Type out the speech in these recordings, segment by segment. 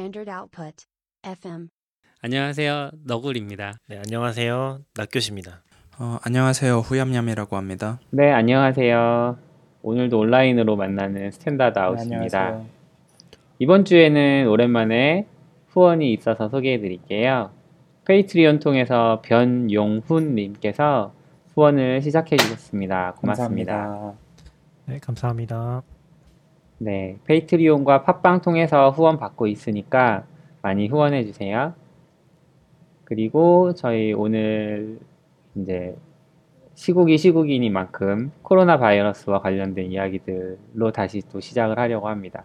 Standard Output. FM. 안녕하세요. 너굴입니다. 네, 안녕하세요. 낙교시입니다. 어, 안녕하세요. 후얌얌이라고 합니다. 네, 안녕하세요. 오늘도 온라인으로 만나는 Standard Out입니다. 네, 이번 주에는 오랜만에 후원이 있어서 소개해 드릴게요. Patreon 통해서 변용훈 님께서 후원을 시작해 주셨습니다. 고맙습니다. 감사합니다. 네, 감사합니다. 네, 페이트리온과 팟빵 통해서 후원 받고 있으니까 많이 후원해 주세요. 그리고 저희 오늘 이제 시국이 시국이니만큼 코로나 바이러스와 관련된 이야기들로 다시 또 시작을 하려고 합니다.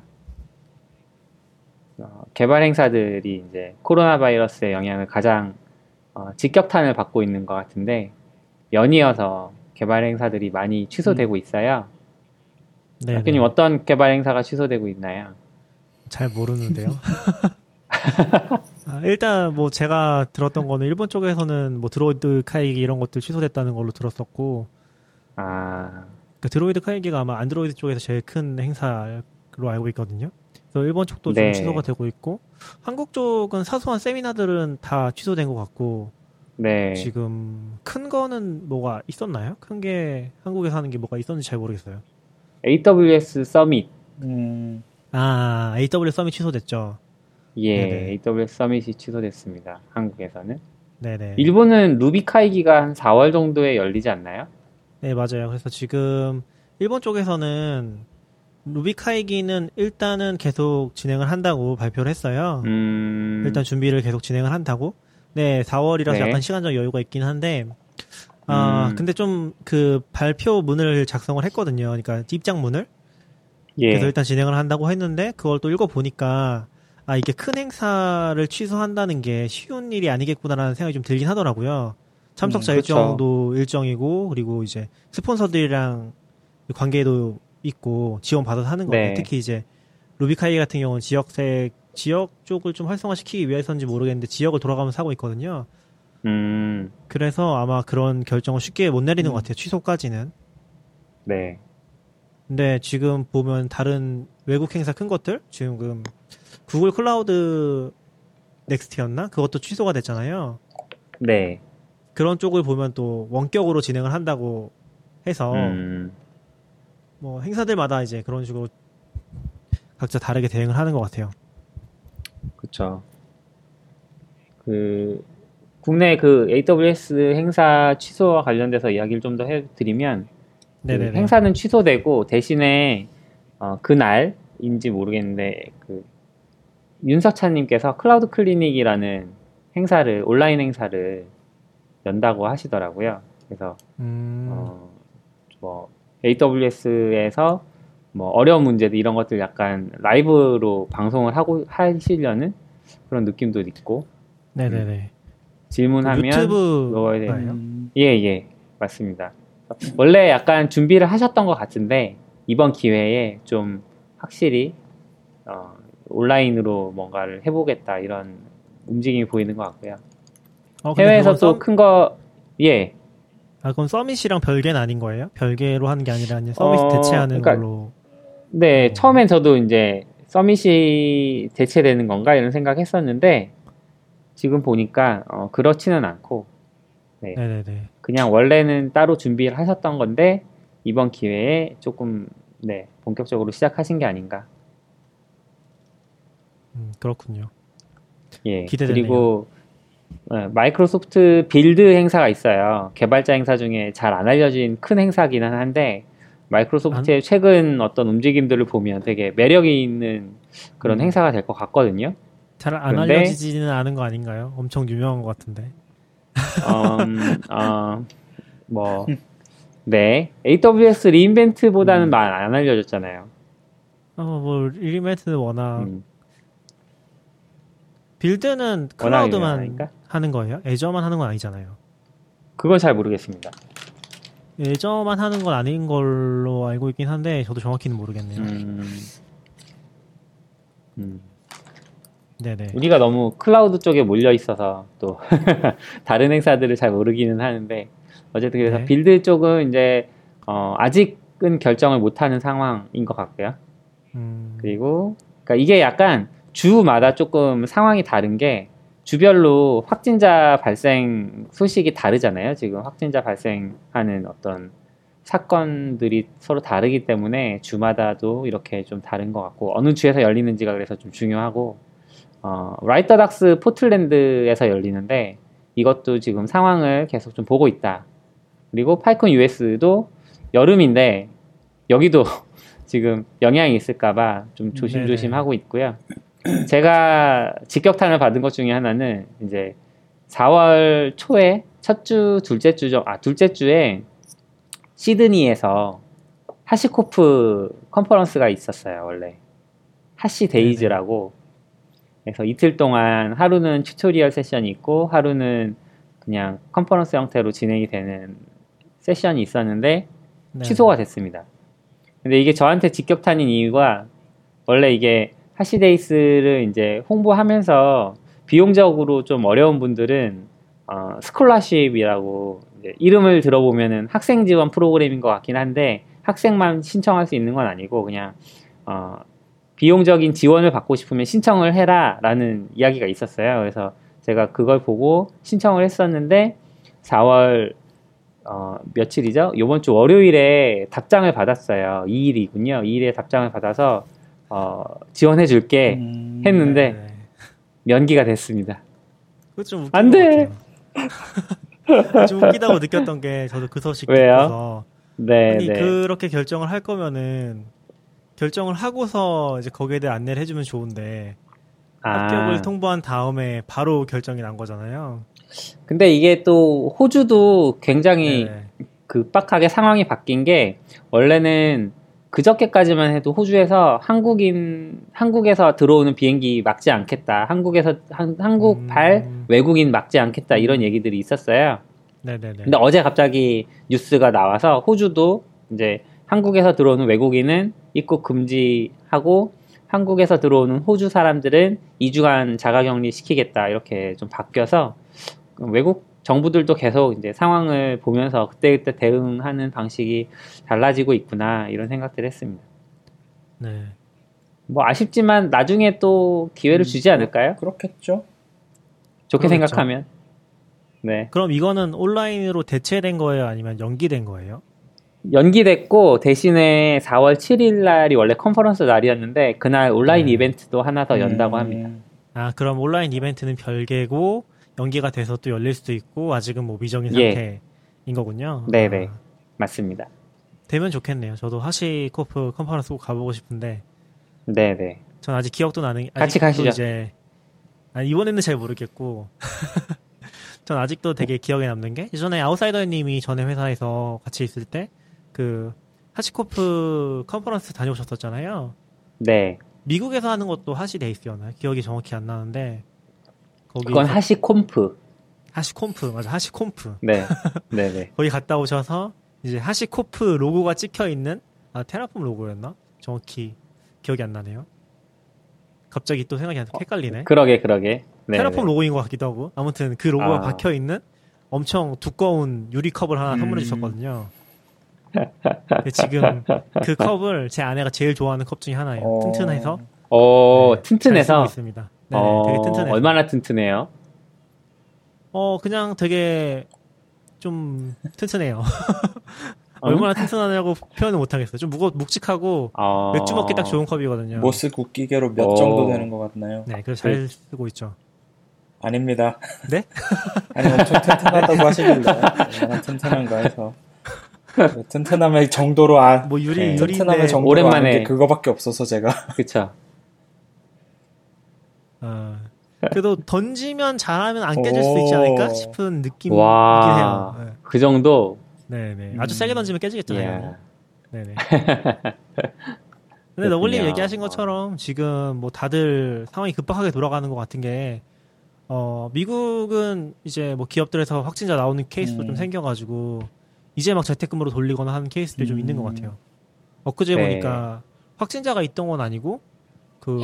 어, 개발 행사들이 이제 코로나 바이러스의 영향을 가장 어, 직격탄을 받고 있는 것 같은데 연이어서 개발 행사들이 많이 취소되고 있어요. 네, 학교님 어떤 개발 행사가 취소되고 있나요? 잘 모르는데요. 아, 일단 뭐 제가 들었던 거는 일본 쪽에서는 뭐 드로이드 카이기 이런 것들 취소됐다는 걸로 들었었고 아, 그 드로이드 카이기가 아마 안드로이드 쪽에서 제일 큰 행사로 알고 있거든요. 그래서 일본 쪽도 네. 좀 취소가 되고 있고 한국 쪽은 사소한 세미나들은 다 취소된 것 같고 네. 지금 큰 거는 뭐가 있었나요? 큰 게 한국에서 하는 게 뭐가 있었는지 잘 모르겠어요. AWS 서밋. 음, 아 AW 서밋 취소됐죠. 예, 네네. AWS 서밋이 취소됐습니다. 한국에서는. 네네. 일본은 루비 카이기가 한 4월 정도에 열리지 않나요? 네, 맞아요. 그래서 지금 일본 쪽에서는 루비카이기는 일단은 계속 진행을 한다고 발표를 했어요. 음, 일단 준비를 계속 진행을 한다고. 네, 4월이라서 네. 약간 시간적 여유가 있긴 한데, 아, 음. 근데 좀 그 발표문을 작성을 했거든요. 그러니까 입장문을. 예. 그래서 일단 진행을 한다고 했는데, 그걸 또 읽어보니까, 아, 이게 큰 행사를 취소한다는 게 쉬운 일이 아니겠구나라는 생각이 좀 들긴 하더라고요. 참석자 음, 그쵸. 일정도 일정이고, 그리고 이제 스폰서들이랑 관계도 있고, 지원 받아서 하는 거예요. 네. 특히 이제, 루비카이 같은 경우는 지역색, 지역 쪽을 좀 활성화시키기 위해서인지 모르겠는데, 지역을 돌아가면서 하고 있거든요. 음, 그래서 아마 그런 결정을 쉽게 못 내리는 것 같아요. 취소까지는. 네. 근데 지금 보면 다른 외국 행사 큰 것들 지금 구글 클라우드 넥스트였나 그것도 취소가 됐잖아요. 네. 그런 쪽을 보면 또 원격으로 진행을 한다고 해서 음, 뭐 행사들마다 이제 그런 식으로 각자 다르게 대응을 하는 것 같아요. 그쵸. 그, 국내 그 AWS 행사 취소와 관련돼서 이야기를 좀 더 해드리면, 그. 행사는 취소되고 대신에 어, 그날인지 모르겠는데 그 윤석찬님께서 클라우드 클리닉이라는 행사를 온라인 행사를 연다고 하시더라고요. 그래서 음, 어, 뭐 AWS에서 뭐 어려운 문제들 이런 것들 약간 라이브로 방송을 하고 하시려는 그런 느낌도 있고 네네네. 질문하면 그 유튜브 대해 아예요? 음, 예, 예, 맞습니다. 원래 약간 준비를 하셨던 것 같은데, 이번 기회에 좀 확실히, 어, 온라인으로 뭔가를 해보겠다, 이런 움직임이 보이는 것 같고요. 어, 해외에서 또 서- 큰 거, 예, 아 그건 서밋이랑 별개는 아닌 거예요? 별개로 하는 게 아니라 그냥 서밋 어, 대체하는 그러니까 걸로. 네, 어. 처음엔 저도 이제 서밋이 대체되는 건가, 이런 생각 했었는데, 지금 보니까, 어, 그렇지는 않고, 네, 네네네. 그냥 원래는 따로 준비를 하셨던 건데 이번 기회에 조금 네 본격적으로 시작하신 게 아닌가. 음, 그렇군요. 예. 기대되네요. 그리고 어, 마이크로소프트 Build 행사가 있어요. 개발자 행사 중에 잘 안 알려진 큰 행사기는 한데 마이크로소프트의 최근 어떤 움직임들을 보면 되게 매력이 있는 그런 음. 행사가 될 것 같거든요. 잘 안 알려지지는 않은 거 아닌가요? 엄청 유명한 것 같은데. 음, 어, 뭐, 네. AWS re:Invent보다는 음. 잘 안 알려졌잖아요. 어, 뭐, 리메트는 워낙, 음, Build는 클라우드만. 하는 거예요? Azure만 하는 건 아니잖아요. 그건 잘 모르겠습니다. Azure만 하는 건 아닌 걸로 알고 있긴 한데, 저도 정확히는 모르겠네요. 음, 음. 네네. 우리가 너무 클라우드 쪽에 몰려 있어서 또 다른 행사들을 잘 모르기는 하는데 어쨌든 그래서 네. Build 쪽은 이제 어, 아직은 결정을 못하는 상황인 것 같고요. 음, 그리고 그러니까 이게 약간 주마다 조금 상황이 다른 게 주별로 확진자 발생 소식이 다르잖아요. 지금 확진자 발생하는 어떤 사건들이 서로 다르기 때문에 주마다도 이렇게 좀 다른 것 같고 어느 주에서 열리는지가 그래서 좀 중요하고 어, Write the Docs 포틀랜드에서 열리는데 이것도 지금 상황을 계속 좀 보고 있다. 그리고 PyCon US도 여름인데 여기도 지금 영향이 있을까봐 좀 조심조심 네네. 하고 있고요. 제가 직격탄을 받은 것 중에 하나는 이제 4월 초에 첫 주, 둘째 주, 정- 아, 둘째 주에 시드니에서 HashiCorp 컨퍼런스가 있었어요, 원래. HashiDays라고. 그래서 이틀 동안 하루는 tutorial 세션이 있고 하루는 그냥 컨퍼런스 형태로 진행이 되는 세션이 있었는데 네. 취소가 됐습니다. 근데 이게 저한테 직격탄인 이유가 원래 이게 하시데이스를 이제 홍보하면서 비용적으로 좀 어려운 분들은 어, 스콜라십이라고 이름을 들어보면은 학생 지원 프로그램인 것 같긴 한데 학생만 신청할 수 있는 건 아니고 그냥 어, 비용적인 지원을 받고 싶으면 신청을 해라라는 이야기가 있었어요. 그래서 제가 그걸 보고 신청을 했었는데 4월 어, 며칠이죠? 이번 주 월요일에 답장을 받았어요. 2일이군요. 2일에 답장을 받아서 어, 지원해 줄게 음, 했는데 네. 연기가 됐습니다. 그거 좀 웃긴 안것 돼. 좀 웃기다고 느꼈던 게 저도 그 소식 왜요? 듣고서 네, 아니 네. 그렇게 결정을 할 거면은 결정을 하고서 이제 거기에 대해 안내를 해주면 좋은데 합격을 아, 통보한 다음에 바로 결정이 난 거잖아요. 근데 이게 또 호주도 굉장히 네. 급박하게 상황이 바뀐 게 원래는 그저께까지만 해도 호주에서 한국인 한국에서 들어오는 비행기 막지 않겠다. 한국에서 한, 한국 음. 발 외국인 막지 않겠다 이런 얘기들이 있었어요. 네네네. 근데 어제 갑자기 뉴스가 나와서 호주도 이제 한국에서 들어오는 외국인은 입국 금지하고 한국에서 들어오는 호주 사람들은 2주간 자가격리 시키겠다 이렇게 좀 바뀌어서 외국 정부들도 계속 이제 상황을 보면서 그때그때 대응하는 방식이 달라지고 있구나 이런 생각들을 했습니다. 네. 뭐 아쉽지만 나중에 또 기회를 음, 주지 않을까요? 그렇겠죠. 좋게 그렇죠. 생각하면. 네. 그럼 이거는 온라인으로 대체된 거예요, 아니면 연기된 거예요? 연기됐고 대신에 4월 7일 날이 원래 컨퍼런스 날이었는데 그날 온라인 네. 이벤트도 하나 더 연다고 음, 합니다. 아 그럼 온라인 이벤트는 별개고 연기가 돼서 또 열릴 수도 있고 아직은 뭐 미정인 예. 상태인 거군요. 네네. 아, 맞습니다. 되면 좋겠네요. 저도 하시코프 컨퍼런스 꼭 가보고 싶은데 네네. 전 아직 기억도 나는 같이 가시죠. 이제 아니, 이번에는 잘 모르겠고 전 아직도 되게 기억에 남는 게 예전에 아웃사이더님이 전에 회사에서 같이 있을 때 그 하시코프 컨퍼런스 다녀오셨었잖아요. 네. 미국에서 하는 것도 하시데이스였나요? 기억이 정확히 안 나는데 거기 그건 하시콤프. 하시콤프 맞아 하시콤프 네. 네네. 거기 갔다 오셔서 이제 하시코프 로고가 찍혀 있는 아 테라폼 로고였나? 정확히 기억이 안 나네요. 갑자기 또 생각이 안 헷갈리네. 그러게 그러게. 네. 테라폼 로고인 것 같기도 하고 아무튼 그 로고가 아. 박혀 있는 엄청 두꺼운 유리 컵을 하나 선물해 음. 주셨거든요. 근데 지금 그 컵을 제 아내가 제일 좋아하는 컵 중에 하나예요. 어, 튼튼해서 어, 네, 튼튼해서. 있습니다. 네, 어, 되게 튼튼해요. 얼마나 튼튼해요? 어 그냥 되게 좀 튼튼해요. 어? 얼마나 튼튼하냐고 표현을 못 하겠어요. 좀 무거 묵직하고 어... 맥주 먹기 딱 좋은 컵이거든요. 모스 국기계로 몇 어. 정도 되는 것 같나요? 네, 그래서 잘 쓰고 있죠. 아닙니다. 네? 아니 엄청 튼튼하다고 하시길래 얼마나 튼튼한가 해서 네, 튼튼함의 정도로 아 뭐 유리 네. 유리인데 튼튼함의 정도로 오랜만에- 아는 게 그거밖에 없어서 제가 그쵸. 어, 그래도 던지면 잘하면 안 깨질 수 있지 오. 않을까 싶은 느낌이긴 와. 해요. 그 정도? 네, 네, 네. 아주 음. 세게 던지면 예. 깨지겠잖아요. 네, 네. 근데 너굴님. 얘기하신 것처럼 지금 뭐 다들 상황이 급박하게 돌아가는 것 같은 게 어, 미국은 이제 뭐 기업들에서 확진자 나오는 케이스도 음. 좀 생겨가지고 이제 막 재택근무로 돌리거나 하는 케이스들이 좀 음. 있는 것 같아요. 엊그제 네. 보니까 확진자가 있던 건 아니고 그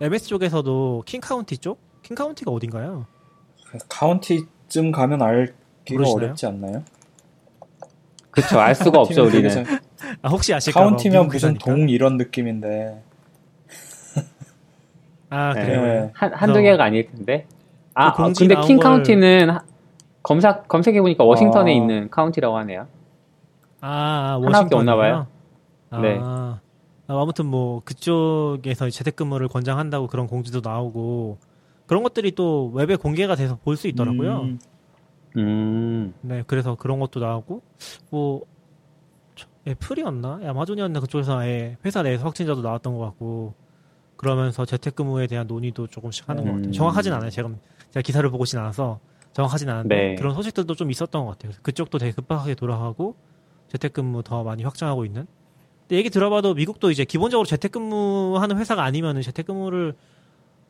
MS 쪽에서도 킹 카운티 쪽? 킹 카운티가 어딘가요? 카운티쯤 가면 알기가 모르시나요? 어렵지 않나요? 그쵸. 알 수가 없죠, 우리는. 아 혹시 아실까 봐 카운티면 무슨. 동 이런 느낌인데 아 네. 그래요. 네. 한, 한두 개가 아닐 텐데. 아, 그 공지 근데 킹 걸- 카운티는 하- 검사, 검색해 보니까 워싱턴에 아. 있는 카운티라고 하네요. 아, 아 워싱턴 없나 봐요. 아, 네. 아, 아무튼 뭐 그쪽에서 재택근무를 권장한다고 그런 공지도 나오고 그런 것들이 또 웹에 공개가 돼서 볼 수 있더라고요. 음, 음, 네, 그래서 그런 것도 나오고 뭐 저- 애플이었나 아마존이었나 그쪽에서 아예 회사 내에서 확진자도 나왔던 것 같고 그러면서 재택근무에 대한 논의도 조금씩 하는 것 음. 같아요. 정확하진 않아요. 제가 제가 기사를 보고진 않아서 정확하진 않은데 네. 그런 소식들도 좀 있었던 것 같아요. 그쪽도 되게 급박하게 돌아가고 재택근무 더 많이 확장하고 있는. 근데 얘기 들어봐도 미국도 이제 기본적으로 재택근무하는 회사가 아니면은 재택근무를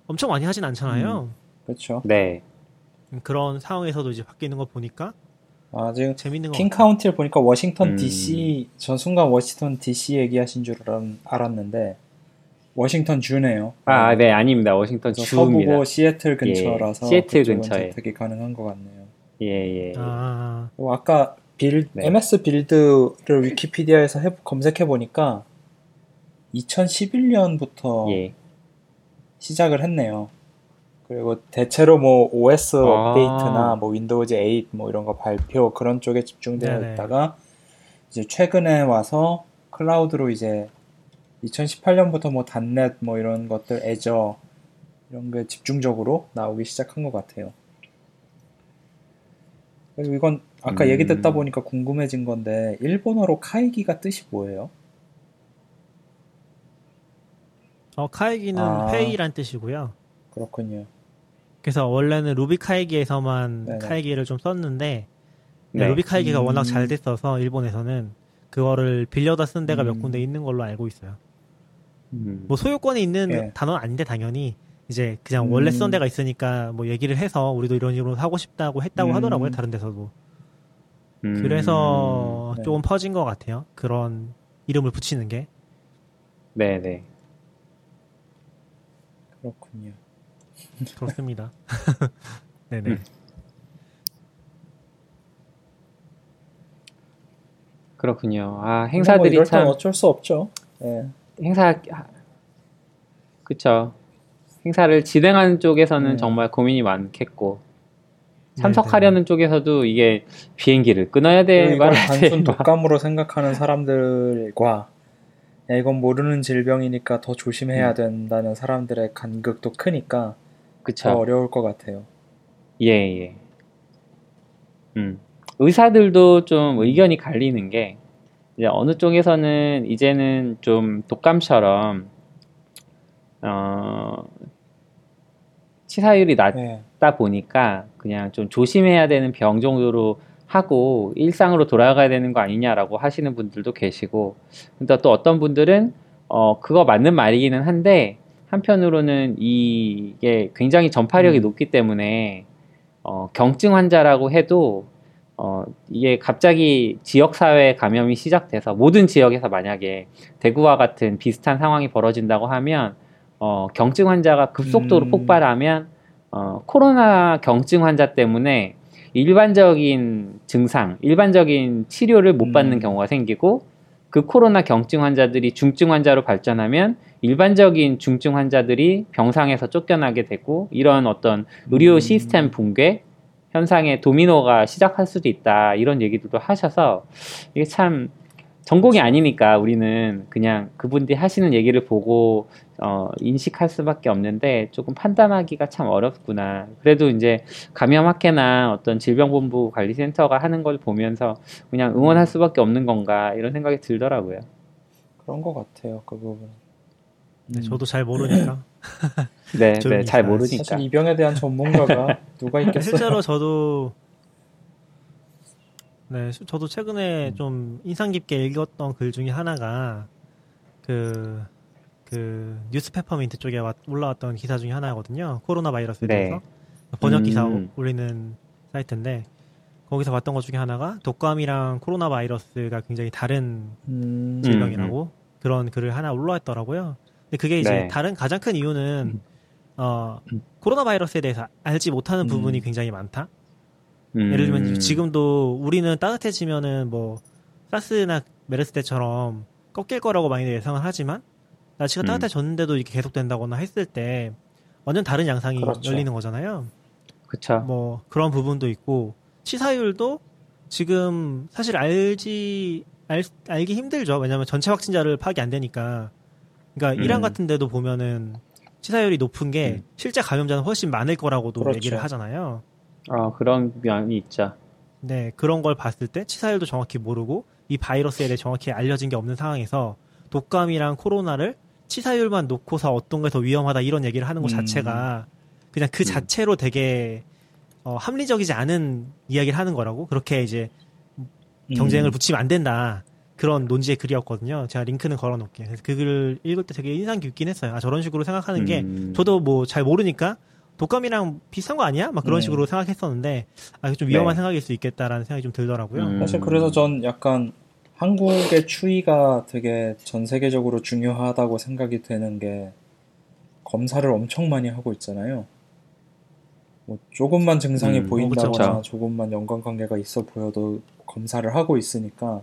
엄청 많이 하진 않잖아요. 그렇죠. 네. 음, 그런 상황에서도 이제 바뀌는 거 보니까 아 지금 재밌는 것 킹. 카운티를 보니까 워싱턴 음. DC 전 순간 워싱턴 DC 얘기하신 줄 알았- 알았는데 워싱턴 주네요. 아, 네, 아닙니다. 워싱턴 주입니다. 서부고 시애틀 근처라서 예, 시애틀 근처에. 재택이 가능한 것 같네요. 예, 예. 아, 그리고 아까 빌 네. MS 빌드를 위키피디아에서 해- 검색해 보니까 2011년부터 예. 시작을 했네요. 그리고 대체로 뭐 OS 아. 업데이트나 뭐 Windows 8 뭐 이런 거 발표 그런 쪽에 집중되어 네네. 있다가 이제 최근에 와서 클라우드로 이제 2018년부터 뭐 .NET 뭐 이런 것들 Azure 이런 게 집중적으로 나오기 시작한 것 같아요. 그리고 이건 아까 음. 얘기 듣다 보니까 궁금해진 건데 일본어로 会議가 뜻이 뭐예요? 어, 카이기는 아. 회의란 뜻이고요. 그렇군요. 그래서 원래는 루비 카이기에서만 네네. 카이기를 좀 썼는데 네. 루비 카이기가 음. 워낙 잘 됐어서 일본에서는 그거를 빌려다 쓴 데가 몇 음. 군데 있는 걸로 알고 있어요. 음. 뭐 소유권이 있는 예. 단어는 아닌데 당연히 이제 그냥 원래 쓰던 음. 데가 있으니까 뭐 얘기를 해서 우리도 이런 식으로 하고 싶다고 했다고 음. 하더라고요 다른 데서도. 음. 그래서 네. 조금 퍼진 것 같아요. 그런 이름을 붙이는 게. 네, 네. 그렇군요. 그렇습니다. 네네. 음. 그렇군요. 아, 뭐 행사들이 이럴 땐참 어쩔 수 없죠. 예. 행사 그쵸. 행사를 진행하는 쪽에서는 음. 정말 고민이 많겠고 네네. 참석하려는 쪽에서도 이게 비행기를 끊어야 돼 말아야 돼 단순 막- 독감으로 생각하는 사람들과 야, 이건 모르는 질병이니까 더 조심해야 음. 된다는 사람들의 간극도 크니까 더 그쵸. 어려울 것 같아요. 예, 예. 음. 의사들도 좀 의견이 갈리는 게 이제 어느 쪽에서는 이제는 좀 독감처럼 어 치사율이 낮 예. 다 보니까 그냥 좀 조심해야 되는 병 정도로 하고 일상으로 돌아가야 되는 거 아니냐라고 하시는 분들도 계시고 근데 또 어떤 분들은 어 그거 맞는 말이기는 한데 한편으로는 이게 굉장히 전파력이 음. 높기 때문에 어 경증 환자라고 해도 어 이게 갑자기 지역 사회 감염이 시작돼서 모든 지역에서 만약에 대구와 같은 비슷한 상황이 벌어진다고 하면 어 경증 환자가 급속도로 음. 폭발하면 어, 코로나 경증 환자 때문에 일반적인 증상, 일반적인 치료를 못 받는 음. 경우가 생기고 그 코로나 경증 환자들이 중증 환자로 발전하면 일반적인 중증 환자들이 병상에서 쫓겨나게 되고 이런 어떤 의료 음. 시스템 붕괴 현상의 도미노가 시작할 수도 있다 이런 얘기들도 하셔서 이게 참 전공이 아니니까 우리는 그냥 그분들이 하시는 얘기를 보고 어, 인식할 수밖에 없는데 조금 판단하기가 참 어렵구나. 그래도 이제 감염학회나 어떤 질병본부 관리센터가 하는 걸 보면서 그냥 응원할 수밖에 없는 건가 이런 생각이 들더라고요. 그런 것 같아요. 그 부분. 네, 음. 저도 잘 모르니까. 네, 네, 잘. 모르니까. 사실 이 병에 대한 전문가가 누가 있겠어요? 실제로 저도 네, 시- 저도 최근에 음. 좀 인상 깊게 읽었던 글 중에 하나가 그, 그 뉴스 페퍼민트 쪽에 왔- 올라왔던 기사 중에 하나거든요. 코로나 바이러스에 네. 대해서 번역 기사 음. 올리는 사이트인데 거기서 봤던 것 중에 하나가 독감이랑 코로나 바이러스가 굉장히 다른 음, 질병이라고 그런 글을 하나 올라왔더라고요. 그게 이제 네. 다른 가장 큰 이유는 어 코로나 바이러스에 대해서 알지 못하는 음. 부분이 굉장히 많다. 음. 예를 들면 지금도 우리는 따뜻해지면은 뭐 사스나 메르스 때처럼 꺾일 거라고 많이 예상을 하지만 날씨가 음. 따뜻해졌는데도 이렇게 계속된다거나 했을 때 완전 다른 양상이 그렇죠. 열리는 거잖아요. 그쵸. 뭐 그런 부분도 있고 치사율도 지금 사실 알지 알, 알기 힘들죠. 왜냐하면 전체 확진자를 파악이 안 되니까. 그러니까 음. 이란 같은 데도 보면은 치사율이 높은 게 음. 실제 감염자는 훨씬 많을 거라고도 그렇죠. 얘기를 하잖아요. 어, 그런 면이 있죠. 네, 그런 걸 봤을 때 치사율도 정확히 모르고 이 바이러스에 대해 정확히 알려진 게 없는 상황에서 독감이랑 코로나를 치사율만 놓고서 어떤 게 더 위험하다 이런 얘기를 하는 것 음. 자체가 그냥 그 음. 자체로 되게 어, 합리적이지 않은 이야기를 하는 거라고 그렇게 이제 경쟁을 음. 붙이면 안 된다 그런 논지의 글이었거든요. 제가 링크는 걸어놓을게요. 그래서 그 글을 읽을 때 되게 인상 깊긴 했어요. 아 저런 식으로 생각하는 게 음. 저도 뭐 잘 모르니까 독감이랑 비슷한 거 아니야? 막 그런 음. 식으로 생각했었는데 아, 좀 위험한 네. 생각일 수 있겠다라는 생각이 좀 들더라고요. 음. 사실 그래서 전 약간 한국의 추이가 되게 전 세계적으로 중요하다고 생각이 되는 게 검사를 엄청 많이 하고 있잖아요. 뭐 조금만 증상이 음, 보인다거나 그쵸. 조금만 연관 관계가 있어 보여도 검사를 하고 있으니까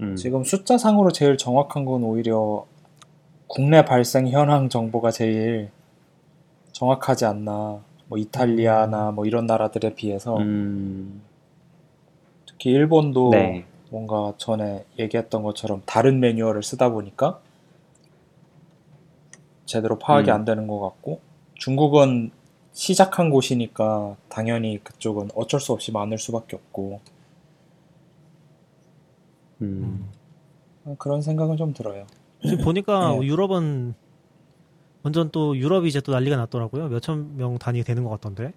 음. 지금 숫자상으로 제일 정확한 건 오히려 국내 발생 현황 정보가 제일 정확하지 않나. 뭐 이탈리아나 뭐 이런 나라들에 비해서 음. 특히 일본도 네. 뭔가 전에 얘기했던 것처럼 다른 매뉴얼을 쓰다 보니까 제대로 파악이 음. 안 되는 것 같고 중국은 시작한 곳이니까 당연히 그쪽은 어쩔 수 없이 많을 수밖에 없고 음. 그런 생각은 좀 들어요. 지금 보니까 네. 유럽은 완전 또 유럽이 이제 또 난리가 났더라고요. 몇천 명 단위 되는 것 같던데.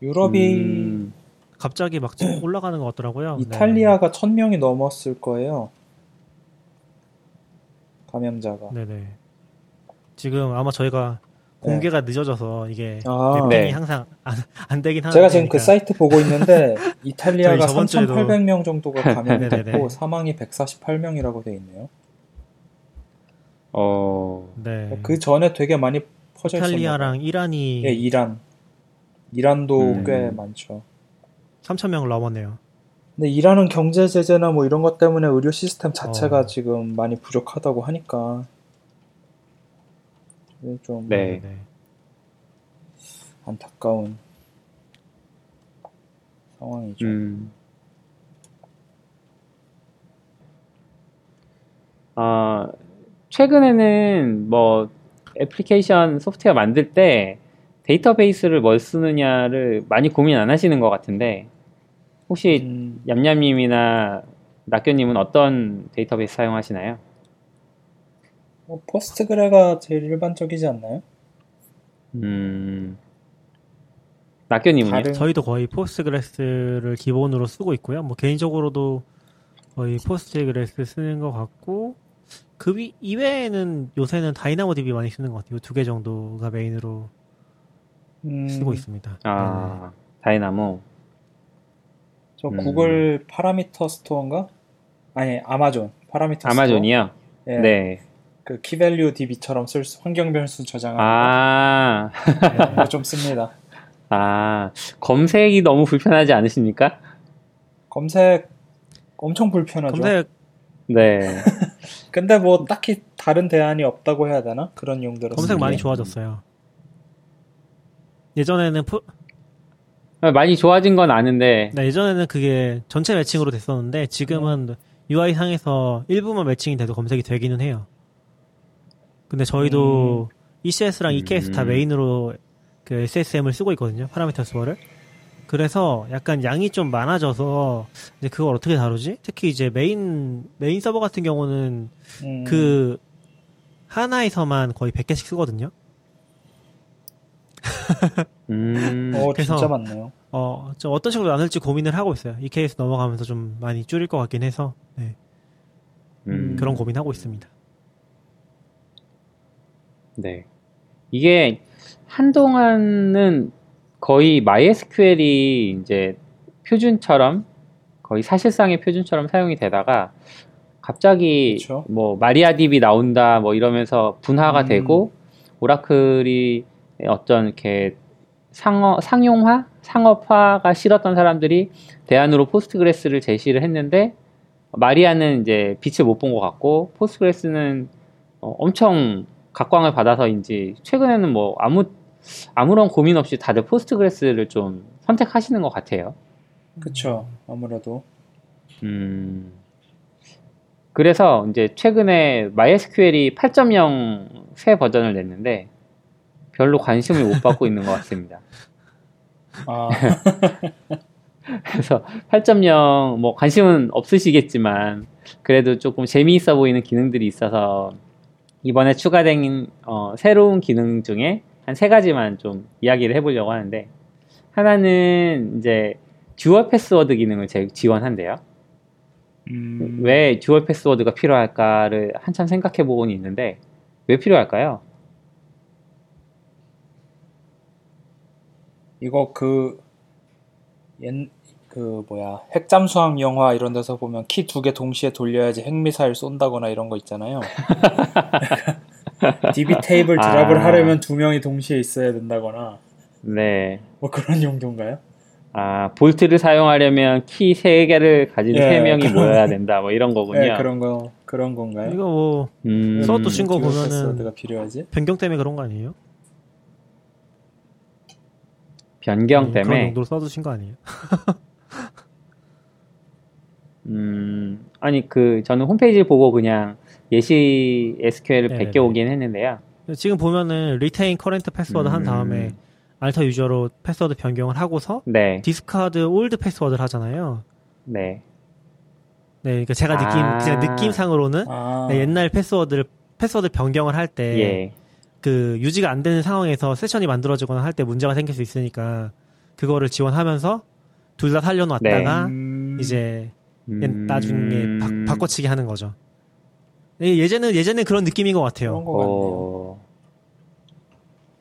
유럽이 음. 갑자기 막 올라가는 것 같더라고요. 네. 이탈리아가 천 명이 넘었을 거예요. 감염자가. 네. 네네. 지금 아마 저희가 공개가 늦어져서 이게 아. 랩핑이 네. 항상 안, 안 되긴 하는데. 제가 지금 그 사이트 보고 있는데 이탈리아가 저희 저번 주에도- 3,800명 정도가 감염이. 됐고 사망이 148명이라고 돼 있네요. 어. 네. 그 전에 되게 많이 퍼져 있었나 봐요. 이탈리아랑 이란이 예, 이란. 이란도 음. 꽤 많죠. 3천 명을 넘었네요. 근데 이란은 경제 제재나 뭐 이런 것 때문에 의료 시스템 자체가 어. 지금 많이 부족하다고 하니까 좀 네. 네. 안타까운 상황이죠. 음. 아, 최근에는 뭐 애플리케이션 소프트웨어 만들 때 데이터베이스를 뭘 쓰느냐를 많이 고민 안 하시는 것 같은데 혹시 음, 얌얌님이나 낙교님은 어떤 데이터베이스 사용하시나요? 뭐 Postgre가 제일 일반적이지 않나요? 음, 낙교님은요? 다른 저희도 거의 Postgres를 기본으로 쓰고 있고요. 뭐 개인적으로도 거의 Postgres 쓰는 것 같고 그 위- 이외에는 요새는 DynamoDB 많이 쓰는 것 같아요. 두 개 정도가 메인으로 음, 쓰고 있습니다. 아, Dynamo. 저 음. 구글 Parameter Store인가? 아니 아마존 Parameter 아마존이요? Store. 예, 네. 그 key-value DB처럼 쓸 수, 환경 변수 저장하는 아, 네. 거좀 씁니다. 아, 검색이 너무 불편하지 않으십니까? 검색 엄청 불편하죠. 검색 네. 근데 뭐 딱히 다른 대안이 없다고 해야 되나? 그런 용도로 검색 많이. 좋아졌어요. 예전에는 포, 많이 좋아진 건 아는데, 네, 예전에는 그게 전체 매칭으로 됐었는데 지금은 UI 상에서 일부만 매칭이 돼도 검색이 되기는 해요. 근데 저희도 ECS랑 EKS 다 음. 메인으로 그 SSM을 쓰고 있거든요. Parameter Store를. 그래서 약간 양이 좀 많아져서 이제 그걸 어떻게 다루지? 특히 이제 메인 메인 서버 같은 경우는 음, 그 하나에서만 거의 100개씩 쓰거든요. 음, 어 그래서- 진짜 많네요. 어, 좀 어떤 식으로 나눌지 고민을 하고 있어요. EKS 넘어가면서 좀 많이 줄일 것 같긴 해서 네, 음, 그런 고민하고 있습니다. 네. 이게 한동안은 거의 MySQL이 이제 표준처럼 거의 사실상의 표준처럼 사용이 되다가 갑자기 그쵸. 뭐 마리아DB 나온다 뭐 이러면서 분화가 음. 되고 오라클이 어떤 이렇게 상어, 상용화, 상업화가 싫었던 사람들이 대안으로 Postgres를 제시를 했는데 마리아는 이제 빛을 못 본 것 같고 Postgres는 어, 엄청 각광을 받아서인지 최근에는 뭐 아무 아무런 고민 없이 다들 Postgres를 좀 선택하시는 것 같아요. 그쵸. 아무래도. 음, 그래서 이제 최근에 MySQL이 8.0 새 버전을 냈는데 별로 관심을 못 받고 있는 것 같습니다. 아, 그래서 8.0 뭐 관심은 없으시겠지만 그래도 조금 재미있어 보이는 기능들이 있어서 이번에 추가된 어, 새로운 기능 중에 한 세 가지만 좀 이야기를 해보려고 하는데 하나는 이제 dual password 기능을 제- 지원한대요. 음, 왜 dual password가 필요할까를 한참 생각해 보곤 있는데 왜 필요할까요? 이거 그, 옛, 그, 뭐야, 핵잠수함 영화 이런 데서 보면 키 두 개 동시에 돌려야지 핵미사일 쏜다거나 이런 거 있잖아요. DB 테이블 drop을 아. 하려면 두 명이 동시에 있어야 된다거나, 네. 뭐 그런 용도인가요? 아, vault를 사용하려면 키 3개를 가진 예, 세 3명이 그런- 모여야 된다. 뭐 이런 거군요. 네, 그런 거, 그런 건가요? 이거 뭐 음, 써두신 거 dual 보면은- 패스워드가 필요하지? 변경 때문에 그런 거 아니에요? 변경 네, 그런 때문에 용도로 써두신 거 아니에요? 음, 아니 그 저는 홈페이지 보고 그냥 예시 SQL을 네네네. 베껴오긴 했는데요. 지금 보면은 retain current password 한 음. 다음에 alter user로 패스워드 변경을 하고서 네, discard old password를 하잖아요. 네. 네, 그러니까 제가 느낌 아. 그냥 느낌상으로는 아, 네, 옛날 패스워드를 패스워드 변경을 할때 예. 그 유지가 안 되는 상황에서 세션이 만들어지거나 할 때 문제가 생길 수 있으니까 그거를 지원하면서 둘 다 살려놨다가 음, 이제 음, 옛- 나중에 바, 꿔치기 하는 거죠. 예, 예전은 예전엔 그런 느낌인 것 그런 같아요. 거 같네요. 어,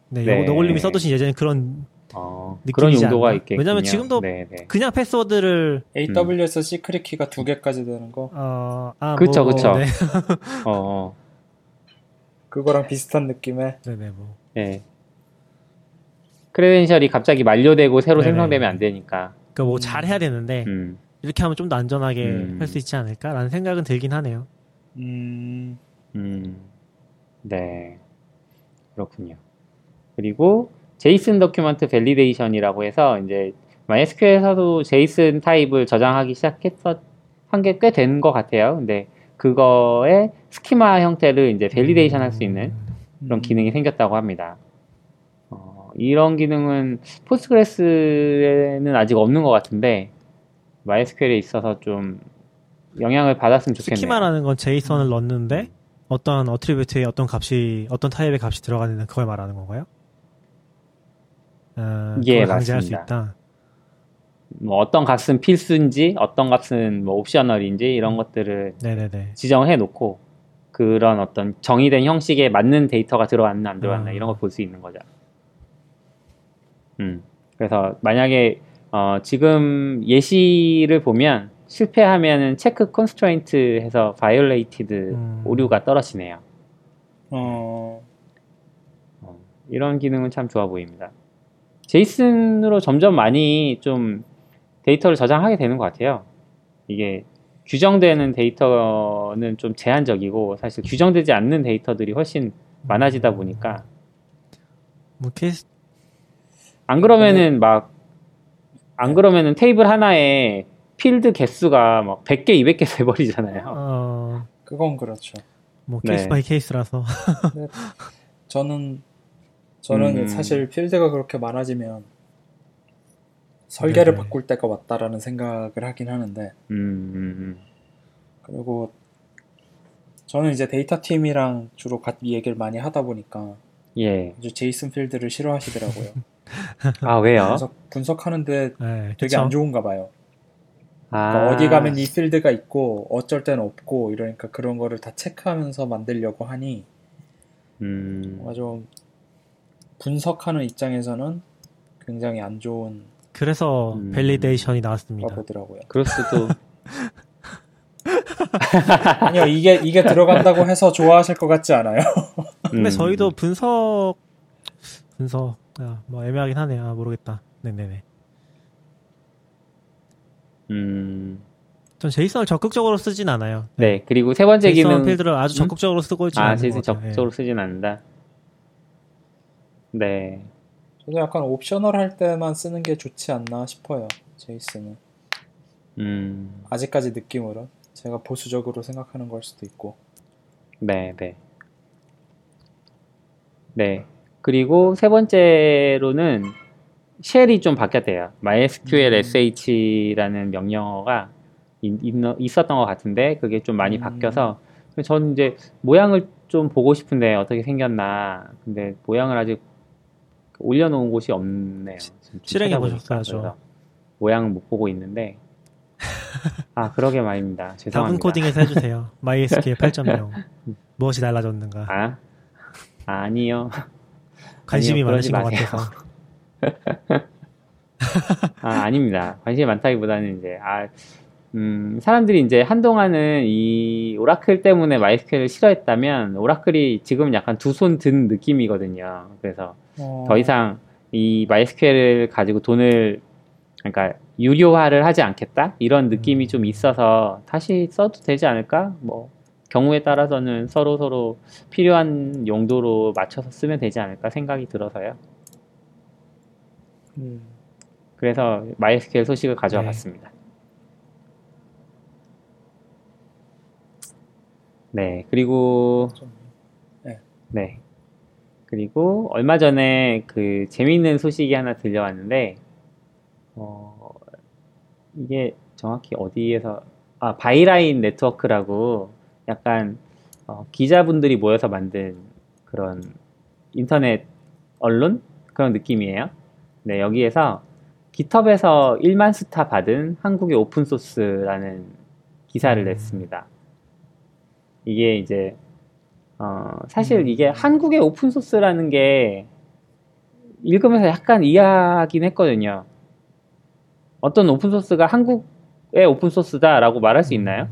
네, 네. 너굴님이 써두신 예전에 그런 어, 느낌이지 그런 용도가? 있겠군요. 왜냐면 지금도 네, 네. 그냥 패스워드를 AWS 시크릿 키가 두 개까지 되는 거, 어, 아, 그쵸, 뭐, 그쵸. 네, 어, 어, 그거랑 비슷한 느낌의, 네, 네, 뭐. 예. 크레덴셜이 갑자기 만료되고 새로 네네. 생성되면 안 되니까. 그러니까 뭐 음. 잘 해야 되는데 음, 이렇게 하면 좀 더 안전하게 음. 할수 있지 않을까라는 생각은 들긴 하네요. 음, 음, 네. 그렇군요. 그리고 JSON document validation이라고 해서 이제 MySQL에서도 JSON 타입을 저장하기 시작했어 한게 꽤 된 것 같아요. 근데 그거의 schema 형태를 이제 validation 할 수 있는 그런 음. 기능이 생겼다고 합니다. 어, 이런 기능은 포스트그레스에는 아직 없는 것 같은데 MySQL에 있어서 좀 영향을 받았으면 좋겠네요. 스키마라는 건 음. 제이선을 넣는데 어떤 어트리뷰트에 어떤 값이 어떤 타입의 값이 들어가는 그걸 말하는 건가요? 어, 예, 강제할 수 맞습니다. 있다. 뭐 어떤 값은 필수인지 어떤 값은 뭐 옵셔널인지 이런 것들을 네네네. 지정해 놓고 그런 어떤 정의된 형식에 맞는 데이터가 들어왔나 안 들어왔나 음. 이런 걸 볼 수 있는 거죠. 음. 그래서 만약에 어, 지금 예시를 보면 실패하면은 check constraint 해서 violated 음. 오류가 떨어지네요. 어, 어, 이런 기능은 참 좋아 보입니다. JSON으로 점점 많이 좀 데이터를 저장하게 되는 것 같아요. 이게 규정되는 데이터는 좀 제한적이고 사실 규정되지 않는 데이터들이 훨씬 많아지다 보니까 뭐 케이스 안 그러면은 막 안 그러면은 테이블 하나에 필드 개수가 막 100개, 200개 돼버리잖아요. 어, 그건 그렇죠. 뭐 네. case by case라서 저는 저는 음. 사실 필드가 그렇게 많아지면 설계를 네네. 바꿀 때가 왔다라는 생각을 하긴 하는데 음, 음, 그리고 저는 이제 데이터 팀이랑 주로 같이 얘기를 많이 하다 보니까 음. 예. 아주 제이슨 필드를 싫어하시더라고요. 아, 왜요? 분석, 분석 하는데 네, 되게? 안 좋은가 봐요. 아, 그러니까 어디 가면 이 필드가 있고 어쩔 땐 없고 이러니까 그런 거를 다 체크하면서 만들려고 하니 음, 좀 분석하는 입장에서는 굉장히 안 좋은 그래서 음. validation이 거 나왔습니다. 보더라고요. 그럴 수도. 아니요, 이게 이게 들어간다고 해서 좋아하실 것 같지 않아요. 근데 음, 저희도 분석 분석 아, 뭐 애매하긴 하네요. 아, 모르겠다. 네네네. 음, 전 JSON을 적극적으로 쓰진 않아요. 네. 그리고 세 번째 JSON 기능. 필드를 아주 음? 적극적으로 쓰고 있지 아, JSON. 적극적으로 쓰진 않는다. 네. 그래서 약간 옵셔널 할 때만 쓰는 게 좋지 않나 싶어요. 제이슨은 음, 아직까지 느낌으로 제가 보수적으로 생각하는 걸 수도 있고. 네, 네. 네. 그리고 세 번째로는 쉘이 좀 바뀌었대요. MySQL 음. sh라는 명령어가 있, 었던 것 같은데 그게 좀 많이 음. 바뀌어서 저는 이제 모양을 좀 보고 싶은데 어떻게 생겼나. 근데 모양을 아직 올려놓은 곳이 없네요. 실행해. 그래서 모양은 못 보고 있는데. 아, 그러게 말입니다. 죄송합니다. 코딩에서 해주세요. MySQL 8.0 무엇이 달라졌는가 아, 아니요. 관심이 아니요, 많으신 것. 같아서 아, 아닙니다. 관심이 많다기보다는 이제, 아, 음, 사람들이 이제 한동안은 이 오라클 때문에 MySQL을 싫어했다면, 오라클이 지금 약간 두 손 든 느낌이거든요. 그래서 어, 더 이상 이 MySQL을 가지고 돈을, 그러니까 유료화를 하지 않겠다? 이런 느낌이 좀 있어서 다시 써도 되지 않을까? 뭐, 경우에 따라서는 서로 서로 필요한 용도로 맞춰서 쓰면 되지 않을까 생각이 들어서요. 음, 그래서 MySQL 소식을 가져와 네. 봤습니다. 네, 그리고 좀, 네. 그리고 얼마 전에 그 재미있는 소식이 하나 들려왔는데 어 이게 정확히 어디에서 아 바이라인 네트워크라고 약간 어, 기자분들이 모여서 만든 그런 인터넷 언론 그런 느낌이에요. 네, 여기에서 GitHub에서 1만 스타 받은 한국의 오픈 소스라는 기사를 음. 냈습니다. 이게 이제 어, 사실 이게 한국의 오픈 소스라는 게 읽으면서 약간 이해하긴 했거든요. 어떤 오픈 소스가 한국의 오픈 소스다라고 말할 수 있나요?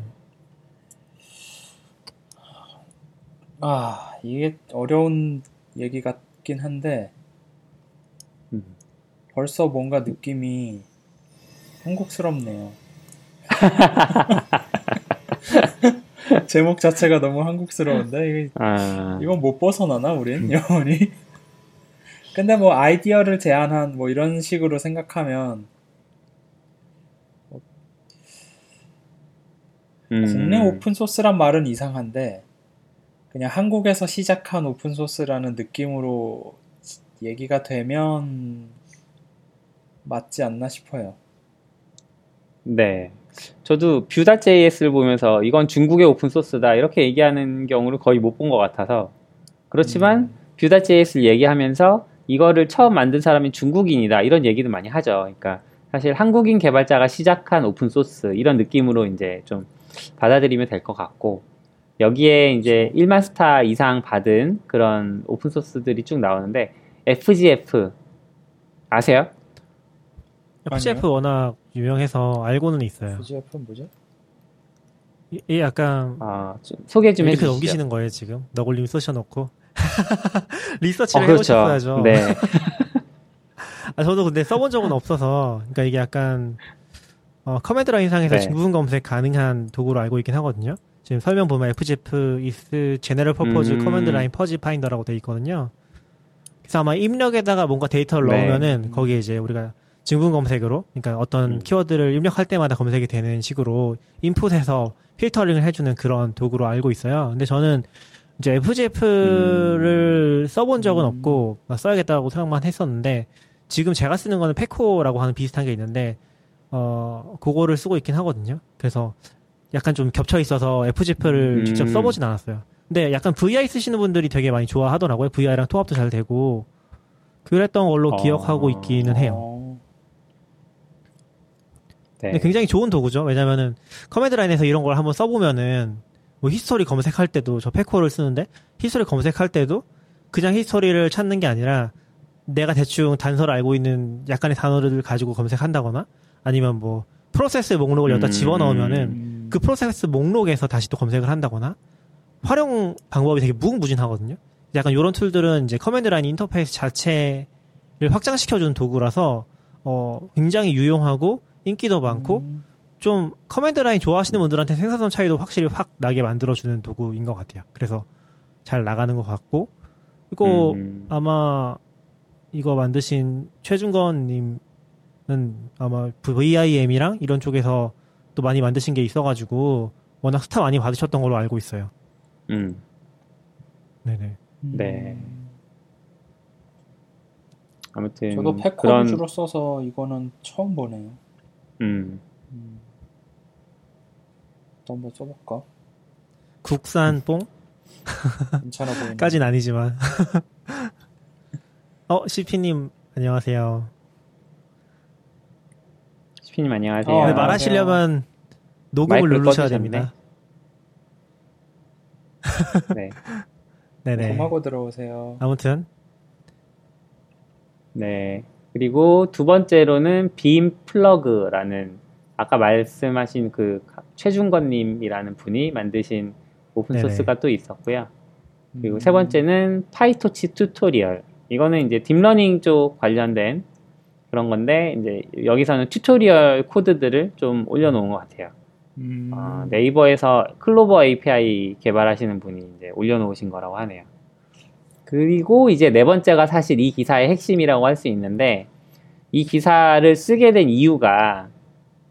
아 이게 어려운 얘기 같긴 한데 음. 벌써 뭔가 느낌이 한국스럽네요. 제목 자체가 너무 한국스러운데 이게 아, 이건 못 벗어나나 우린 영원히. 근데 뭐 아이디어를 제안한 뭐 이런 식으로 생각하면 음, 국내 오픈 소스란 말은 이상한데 그냥 한국에서 시작한 오픈 소스라는 느낌으로 얘기가 되면 맞지 않나 싶어요. 네. 저도 Vue.js를 보면서 이건 중국의 오픈 소스다 이렇게 얘기하는 경우를 거의 못 본 것 같아서 그렇지만 음. Vue.js를 얘기하면서 이거를 처음 만든 사람이 중국인이다 이런 얘기도 많이 하죠. 그러니까 사실 한국인 개발자가 시작한 오픈 소스 이런 느낌으로 이제 좀 받아들이면 될 것 같고 여기에 이제 1만 스타 이상 받은 그런 오픈 소스들이 쭉 나오는데 FZF 아세요? FZF 워낙 유명해서 알고는 있어요. FZF는 뭐죠? 이- 약간 아, 좀 소개 좀 이렇게 해주시죠. 넘기시는 거예요 지금 너굴님 쏘셔놓고 리서치를 어, 그렇죠. 해보셨어야죠. 네. 아, 저도 근데 써본 적은 없어서 그러니까 이게 약간 어, command line 상에서 네. 증분 검색 가능한 도구로 알고 있긴 하거든요. 지금 설명 보면 FZF is General Purpose 음. Command Line Fuzzy Finder라고 돼 있거든요. 그래서 아마 입력에다가 뭔가 데이터를 네. 넣으면은 거기에 이제 우리가 증분 검색으로 그러니까 어떤 음. 키워드를 입력할 때마다 검색이 되는 식으로 인풋에서 필터링을 해주는 그런 도구로 알고 있어요. 근데 저는 이제 FZF를 써본 적은 음. 없고 막 써야겠다고 생각만 했었는데 지금 제가 쓰는 거는 peco라고 하는 비슷한 게 있는데 어 그거를 쓰고 있긴 하거든요. 그래서 약간 좀 겹쳐 있어서 FZF를 음. 직접 써보진 않았어요. 근데 약간 VI 쓰시는 분들이 되게 많이 좋아하더라고요. VI랑 통합도 잘 되고 그랬던 걸로 어. 기억하고 있기는 해요. 어, 네. 근데 굉장히 좋은 도구죠. 왜냐면은 command line에서 이런 걸 한번 써보면은 뭐 history 검색할 때도 저 peco를 쓰는데 history 검색할 때도 그냥 history를 찾는 게 아니라 내가 대충 단서를 알고 있는 약간의 단어를 가지고 검색한다거나 아니면 뭐 프로세스 목록을 여기다 음. 집어넣으면은 음, 그 프로세스 목록에서 다시 또 검색을 한다거나 활용 방법이 되게 무궁무진하거든요. 약간 이런 tool들은 이제 command line 인터페이스 자체를 확장시켜주는 도구라서 어 굉장히 유용하고 인기도 많고 음, 좀 command line 좋아하시는 분들한테 생산성 차이도 확실히 확 나게 만들어주는 도구인 것 같아요. 그래서 잘 나가는 것 같고 그리고 음. 아마 이거 만드신 최준건님은 아마 VIM이랑 이런 쪽에서 또 많이 만드신 게 있어가지고 워낙 스타 많이 받으셨던 걸로 알고 있어요. 음, 네네. 네. 아무튼 저도 패커 그런 위주로 써서 이거는 처음 보네요. 음, 음. 또 한번 써볼까? 국산 뽕? 괜찮아 보이네. 까진 아니지만. 어, CP님, 안녕하세요. 시피님 안녕하세요. 어, 네, 말- 말하시려면 녹음을 누르셔야. 됩니다. 네, 네네. 하고 들어오세요. 아무튼, 네. 그리고 두 번째로는 vim-plug라는 아까 말씀하신 그 최준건님이라는 분이 만드신 오픈 네네. 소스가 또 있었고요. 그리고 음. 세 번째는 PyTorch tutorial. 이거는 이제 딥러닝 쪽 관련된 그런 건데 이제 여기서는 tutorial 코드들을 좀 올려놓은 것 같아요. 음. 어, 네이버에서 클로바 API 개발하시는 분이 이제 올려놓으신 거라고 하네요. 그리고 이제 네 번째가 사실 이 기사의 핵심이라고 할 수 있는데 이 기사를 쓰게 된 이유가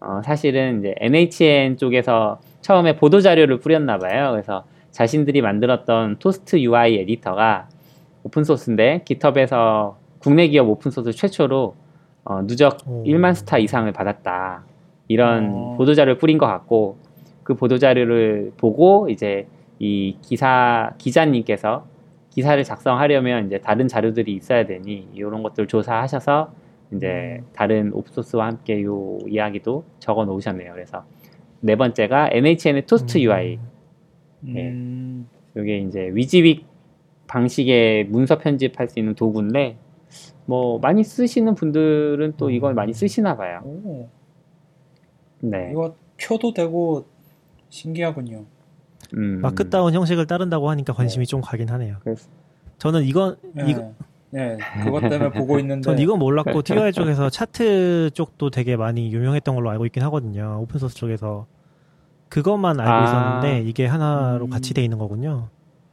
어, 사실은 이제 NHN 쪽에서 처음에 보도 자료를 뿌렸나 봐요. 그래서 자신들이 만들었던 토스트 UI 에디터가 오픈 소스인데 깃허브에서 국내 기업 오픈 소스 최초로 어, 누적 오. 1만 스타 이상을 받았다. 이런 어. 보도 자료를 뿌린 것 같고 그 보도 자료를 보고 이제 이 기사 기자님께서 기사를 작성하려면 이제 다른 자료들이 있어야 되니 이런 것들 조사하셔서 이제 다른 오픈소스와 함께 요 이야기도 적어 놓으셨네요. 그래서 네 번째가 NHN의 토스트 음. UI. 음. 이게 이제 위지윅 방식의 문서 편집할 수 있는 도구인데 뭐 많이 쓰시는 분들은 또 이걸 많이 쓰시나 봐요. 오, 네. 이거 표도 되고 신기하군요. 음. 마크다운 형식을 따른다고 하니까 관심이 좀 가긴 하네요. 그래서 저는 이건, 네. 이거, 네, 그것 때문에 보고 있는데. 전 이건 몰랐고, TOI 쪽에서 차트 쪽도 되게 많이 유명했던 걸로 알고 있긴 하거든요. 오픈소스 쪽에서. 그것만 알고 아. 있었는데, 이게 하나로 음. 같이 돼 있는 거군요.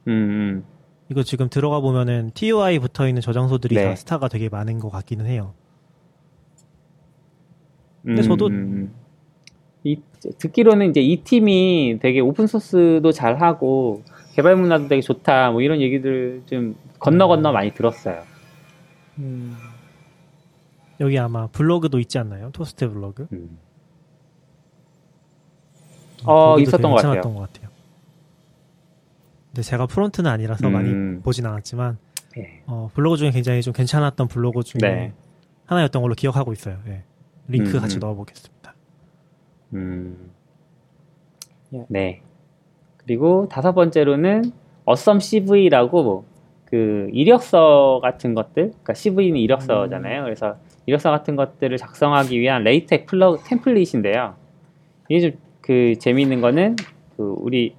음, 음. 이거 지금 들어가 보면은 TOI 붙어 있는 저장소들이 네. 다 스타가 되게 많은 것 같기는 해요. 근데 저도- 이, 듣기로는 이제 이 팀이 되게 오픈 소스도 잘 하고 개발 문화도 되게 좋다 뭐 이런 얘기들 좀 건너 건너 많이 들었어요. 음, 여기 아마 블로그도 있지 않나요? 토스트 블로그? 음. 어, 있었던 것 같아요. 것 같아요. 근데 제가 front는 아니라서 음. 많이 보진 않았지만 예. 어, 블로그 중에 굉장히 좀 괜찮았던 블로그 중에 네. 하나였던 걸로 기억하고 있어요. 예. 링크 음, 같이 음. 넣어보겠습니다. 음. 예. 네. 그리고 다섯 번째로는 어썸 CV라고 그 이력서 같은 것들, 그러니까 CV는 이력서잖아요. 그래서 이력서 같은 것들을 작성하기 위한 레이텍 플러 템플릿인데요. 이게 좀 그 재미있는 거는 그 우리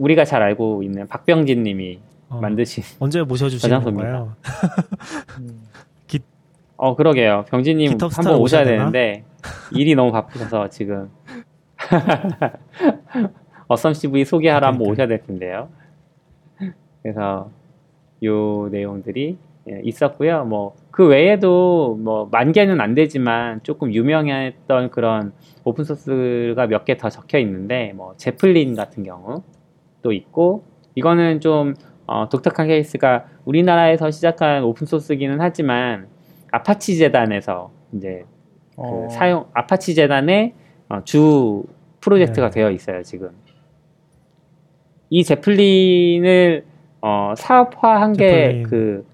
우리가 잘 알고 있는 박병진 님이 어, 만드신 언제 모셔주시는. 건가요? 음. 어 그러게요. 병진님 깃허브 한번 오셔야? 되는데 일이 너무 바쁘셔서 지금 Awesome CV 소개하러 한번 그러니까요. 오셔야 될 텐데요. 그래서 요 내용들이 예, 있었고요. 뭐 그 외에도 뭐 만 개는 안 되지만 조금 유명했던 그런 오픈 소스가 몇 개 더 적혀 있는데 뭐 제플린 같은 경우 또 있고 이거는 좀 어, 독특한 케이스가 우리나라에서 시작한 오픈 소스기는 하지만 아파치 재단에서 이제 그 어, 사용 아파치 재단의 어, 주 프로젝트가 네. 되어 있어요 지금. 이 제플린을 어, 사업화한 게 제플린. 그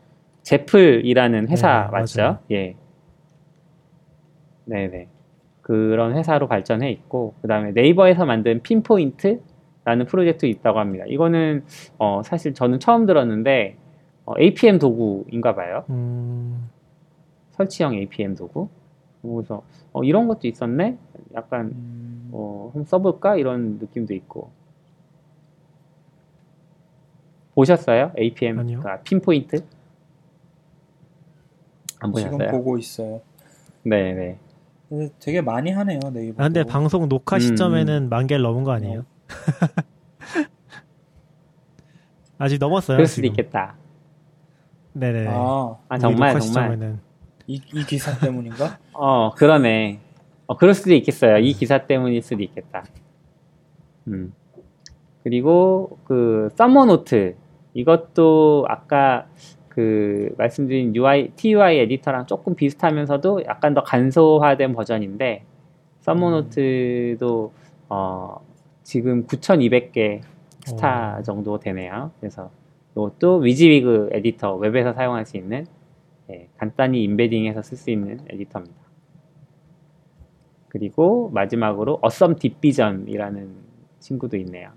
제플이라는 회사 네, 맞죠? 맞아요. 예. 네네. 그런 회사로 발전해 있고 그 다음에 네이버에서 만든 핀포인트 라는 프로젝트 있다고 합니다. 이거는 어, 사실 저는 처음 들었는데 어, APM 도구인가 봐요. 음, 설치형 APM 도구. 그래서 어, 이런 것도 있었네. 약간 음, 어, 한번 써볼까 이런 느낌도 있고. 보셨어요? APM 아니요. 그러니까 핀포인트? 안 지금 보셨어요? 보고 있어요. 네네. 근데 되게 많이 하네요 네이버. 아, 근데 방송 녹화 음, 시점에는 만 개를 넘은 거 아니에요? 아직 넘었어요. 그럴 수도 지금. 있겠다. 네네. 아, 아 정말 정말. 이, 이 기사 때문인가? 어 그러네 어 그럴 수도 있겠어요 이 기사 때문일 수도 있겠다 음 그리고 그 서머노트 이것도 아까 그 말씀드린 UI TUI 에디터랑 조금 비슷하면서도 약간 더 간소화된 버전인데 서머노트도 어 지금 9,200개 스타 오. 정도 되네요. 그래서 이것도 WYSIWYG 에디터 웹에서 사용할 수 있는 예, 간단히 embedding해서 쓸 수 있는 에디터입니다. 그리고 마지막으로 Awesome Deep Vision이라는 친구도 있네요.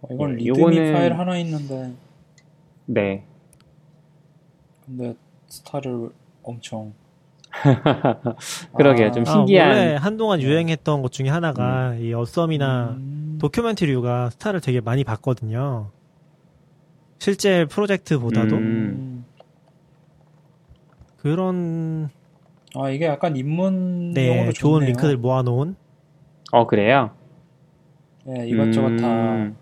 어, 이건 예, README 요거는- 파일 하나 있는데 네, 근데 스타를 엄청 그러게요. 아, 좀 아, 신기한 원래 한동안 유행했던 것 중에 하나가 이 어썸이나 음, 도큐멘터리류가 스타를 되게 많이 봤거든요. 실제 프로젝트보다도 음. 음. 그런 아 이게 약간 입문용으로 네 좋은. 링크들 모아놓은 어 그래요? 네, 이것저것 다 음,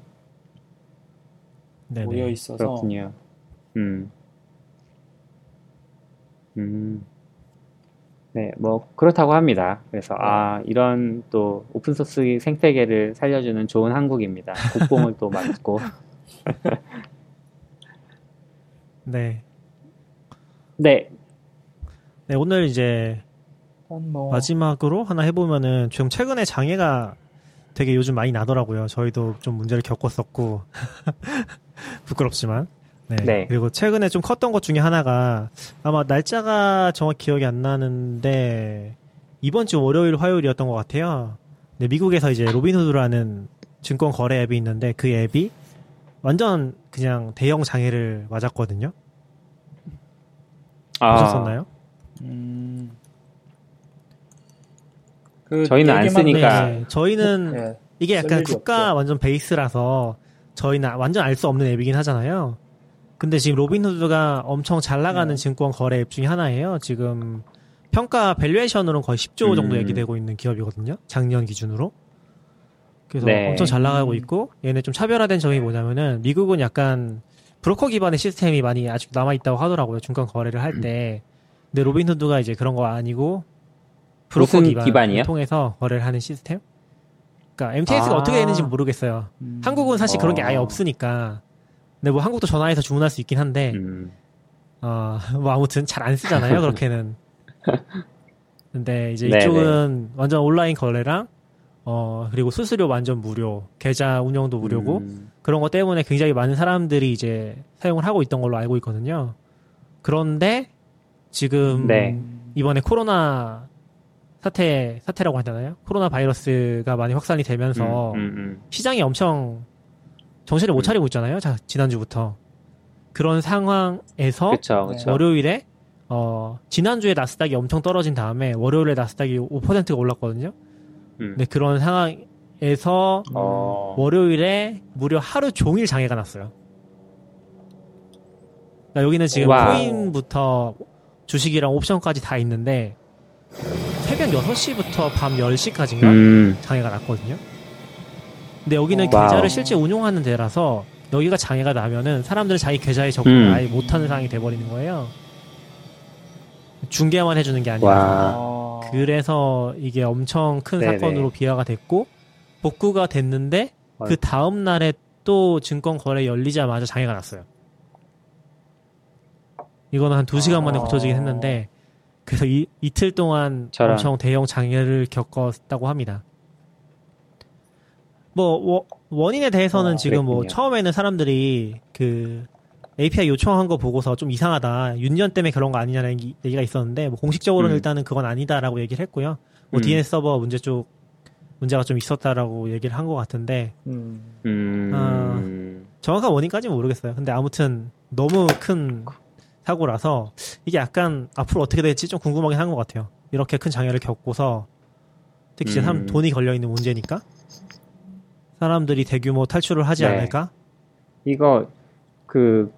네네. 모여 있어서 그렇군요. 음. 음. 네, 뭐 그렇다고 합니다. 그래서 아 이런 또 오픈 소스 생태계를 살려주는 좋은 한국입니다. 국뽕을 또 맞고. 네. 네, 네 오늘 이제 뭐 마지막으로 하나 해보면은 지금 최근에 장애가 되게 요즘 많이 나더라고요. 저희도 좀 문제를 겪었었고 부끄럽지만. 네. 네. 그리고 최근에 좀 컸던 것 중에 하나가 아마 날짜가 정확히 기억이 안 나는데 이번 주 월요일 화요일이었던 것 같아요. 네, 미국에서 이제 로빈후드라는 증권 거래 앱이 있는데 그 앱이 완전 그냥 대형 장애를 맞았거든요. 아, 보셨었나요? 음, 그 저희는 안 쓰니까. 네, 저희는 네, 이게 쓸 약간 국가 없죠. 완전 베이스라서 저희는 완전 알 수 없는 앱이긴 하잖아요. 근데 지금 로빈후드가 엄청 잘 나가는 네. 증권 거래 앱 중에 하나예요. 지금 평가 valuation으로는 거의 10조 정도 음. 얘기되고 있는 기업이거든요. 작년 기준으로. 그래서 네. 엄청 잘 나가고 음. 있고 얘네 좀 차별화된 점이 뭐냐면은 미국은 약간 브로커 기반의 시스템이 많이 아직 남아 있다고 하더라고요. 증권 거래를 할 때. 근데 로빈후드가 이제 그런 거 아니고 브로커 기반을 기반이요? 통해서 거래를 하는 시스템. 그러니까 MTS가 아. 어떻게 되는지 모르겠어요. 음, 한국은 사실 그런 게 아예 어. 없으니까. 근데 뭐 한국도 전화해서 주문할 수 있긴 한데, 음, 어, 뭐 아무튼 잘 안 쓰잖아요, 그렇게는. 근데 이제 네네. 이쪽은 완전 온라인 거래랑, 어, 그리고 수수료 완전 무료, 계좌 운영도 무료고, 음, 그런 것 때문에 굉장히 많은 사람들이 이제 사용을 하고 있던 걸로 알고 있거든요. 그런데 지금 네. 이번에 코로나 사태, 사태라고 하잖아요. 코로나 바이러스가 많이 확산이 되면서 음, 음, 시장이 엄청 정신을 못 음. 차리고 있잖아요. 자, 지난주부터. 그런 상황에서 네. 그렇죠. 월요일에 어, 지난주에 나스닥이 엄청 떨어진 다음에 월요일에 나스닥이 5%가 올랐거든요. 음. 근데 그런 상황에서 어, 월요일에 무려 하루 종일 장애가 났어요. 그러니까 여기는 지금 wow. 코인부터 주식이랑 옵션까지 다 있는데 새벽 6시부터 밤 10시까지인가 음, 장애가 났거든요. 근데 여기는 wow. 계좌를 실제 운용하는 데라서 여기가 장애가 나면은 사람들은 자기 계좌에 접근을 음. 아예 못하는 상황이 돼버리는 거예요. 중개만 해주는 게 아니라. 그래서 이게 엄청 큰 네네. 사건으로 비화가 됐고 복구가 됐는데 그. 다음 날에 또 증권 거래 열리자마자 장애가 났어요. 이거는 한 두 시간 만에 아. 고쳐지긴 했는데 그래서 이, 이틀 동안 저런. 엄청 대형 장애를 겪었다고 합니다. 뭐 워- 원인에 대해서는 아, 지금 뭐 그랬군요. 처음에는 사람들이 그 API 요청한 거 보고서 좀 이상하다 윤년 때문에 그런 거 아니냐는 얘기- 얘기가 있었는데 뭐 공식적으로는 음. 일단은 그건 아니다라고 얘기를 했고요. 뭐 음. DNS 서버 문제 쪽 문제가 좀 있었다라고 얘기를 한 것 같은데 음, 음, 정확한 원인까지는 모르겠어요. 근데 아무튼 너무 큰 사고라서 이게 약간 앞으로 어떻게 될지 좀 궁금하긴 한 것 같아요. 이렇게 큰 장애를 겪고서 특히 이제 사람 음. 돈이 걸려 있는 문제니까 사람들이 대규모 탈출을 하지 네. 않을까? 이거 그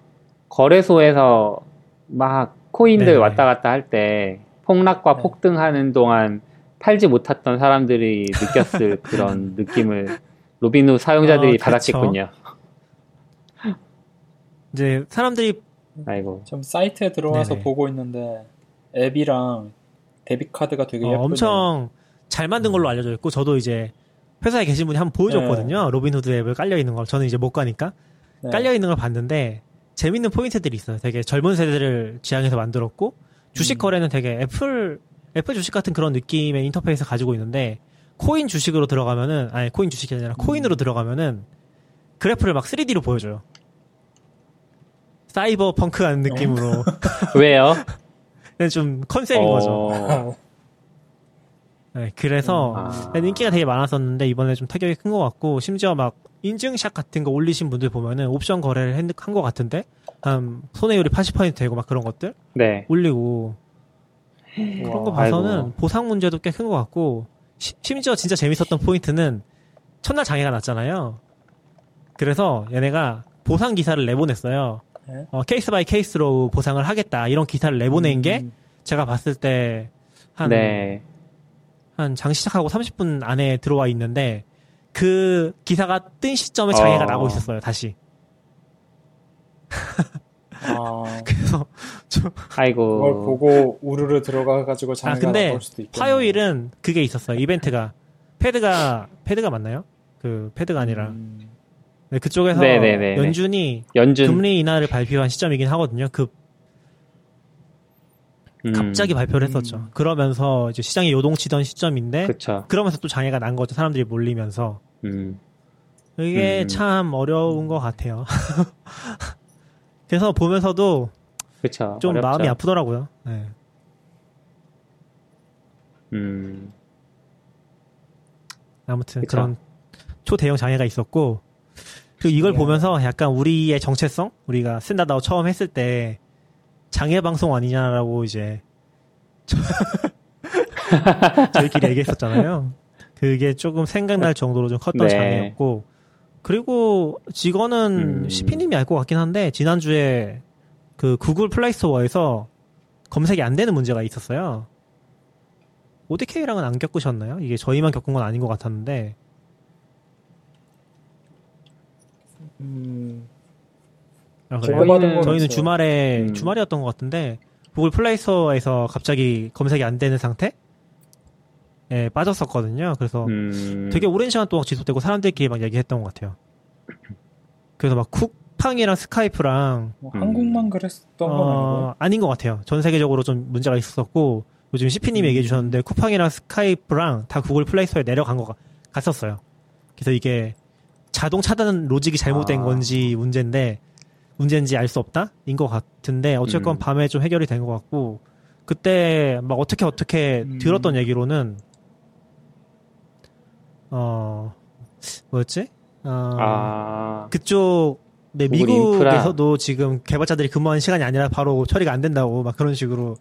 거래소에서 막 코인들 네네. 왔다 갔다 할 때 폭락과 네. 폭등하는 동안 팔지 못했던 사람들이 느꼈을 그런 느낌을 로빈후드 사용자들이 어. 받았겠군요. 이제 사람들이 아이고. 지금 사이트에 들어와서 네네. 보고 있는데 앱이랑 debit 카드가 되게 어, 예쁘네요. 엄청 잘 만든 걸로 알려져 있고 저도 이제 회사에 계신 분이 한번 보여줬거든요. 로빈후드 앱을 깔려 있는 걸 저는 이제 못 까니까 네. 깔려 있는 걸 봤는데 재밌는 포인트들이 있어요. 되게 젊은 세대를 지향해서 만들었고 주식 음. 거래는 되게 애플 애플 주식 같은 그런 느낌의 인터페이스 가지고 있는데 코인 주식으로 들어가면은 아니 코인 주식이 아니라 코인으로 들어가면은 그래프를 막 3D로 보여줘요. 사이버 펑크 하는 느낌으로 왜요? 좀 concept인 거죠. 어, 네, 그래서 아. 인기가 되게 많았었는데 이번에 좀 타격이 큰 것 같고 심지어 막 인증샷 같은 거 올리신 분들 보면은 옵션 거래를 한 것 같은데 한 손해율이 80% 되고 막 그런 것들 네. 올리고 그런 거 봐서는 아이고. 보상 문제도 꽤 큰 것 같고 시- 심지어 진짜 재밌었던 포인트는 첫날 장애가 났잖아요. 그래서 얘네가 보상 기사를 내보냈어요. 네. 어, case by case로 보상을 하겠다 이런 기사를 내보낸 게 음, 제가 봤을 때한 네. 한 장 시작하고 30분 안에 들어와 있는데 그 기사가 뜬 시점에 장애가 어. 나고 있었어요 다시 아, 그래서 그걸 아이고. 보고 우르르 들어가가지고 아 장애가 근데 나올 수도 있겠네. 화요일은 그게 있었어요 이벤트가 패드가 패드가 맞나요? 그 패드가 아니라 음, 네, 그쪽에서 네네네네. 연준이 연준. 금리 인하를 발표한 시점이긴 하거든요 그 음, 갑자기 발표를 했었죠 음. 그러면서 이제 시장이 요동치던 시점인데 그쵸. 그러면서 또 장애가 난 거죠 사람들이 몰리면서 음. 이게 음. 참 어려운 것 같아요 그래서 보면서도 그쵸. 좀 어렵죠. 마음이 아프더라고요. 네. 음. 아무튼 그쵸. 그런 초대형 장애가 있었고 그리고 이걸 예. 보면서 약간 우리의 정체성 우리가 쓴다다고 처음 했을 때 장애 방송 아니냐라고 이제 저희끼리 얘기했었잖아요. 그게 조금 생각날 정도로 좀 컸던 네. 장애였고 그리고 직원은 음. CP님이 알 것 같긴 한데 지난주에 그 구글 플레이 스토어에서 검색이 안 되는 문제가 있었어요. ODK랑은 안 겪으셨나요? 이게 저희만 겪은 건 아닌 것 같았는데 음, 아, 그래요? 저희는- 저희는 그렇죠. 주말에 음. 주말이었던 것 같은데 구글 플레이 스토어에서 갑자기 검색이 안 되는 상태? 에 빠졌었거든요. 그래서 음. 되게 오랜 시간 동안 지속되고 사람들끼리 막 얘기했던 것 같아요. 그래서 막 쿠팡이랑 스카이프랑 뭐 음. 한국만 그랬던 건 아니고. 어, 아닌 것 같아요. 전 세계적으로 좀 문제가 있었고 요즘 CP님이 음. 얘기해 주셨는데 쿠팡이랑 스카이프랑 다 구글 플레이 스토어에 내려간 거 같았어요. 그래서 이게 자동 차단 로직이 잘못된 아. 건지 문제인데 문제인지 알 수 없다 인 것 같은데 어쨌건 음. 밤에 좀 해결이 된 것 같고 그때 막 어떻게 어떻게 음. 들었던 얘기로는 어 뭐였지? 어, 아. 그쪽 네, 미국에서도 지금 개발자들이 근무하는 시간이 아니라 바로 처리가 안 된다고 막 그런 식으로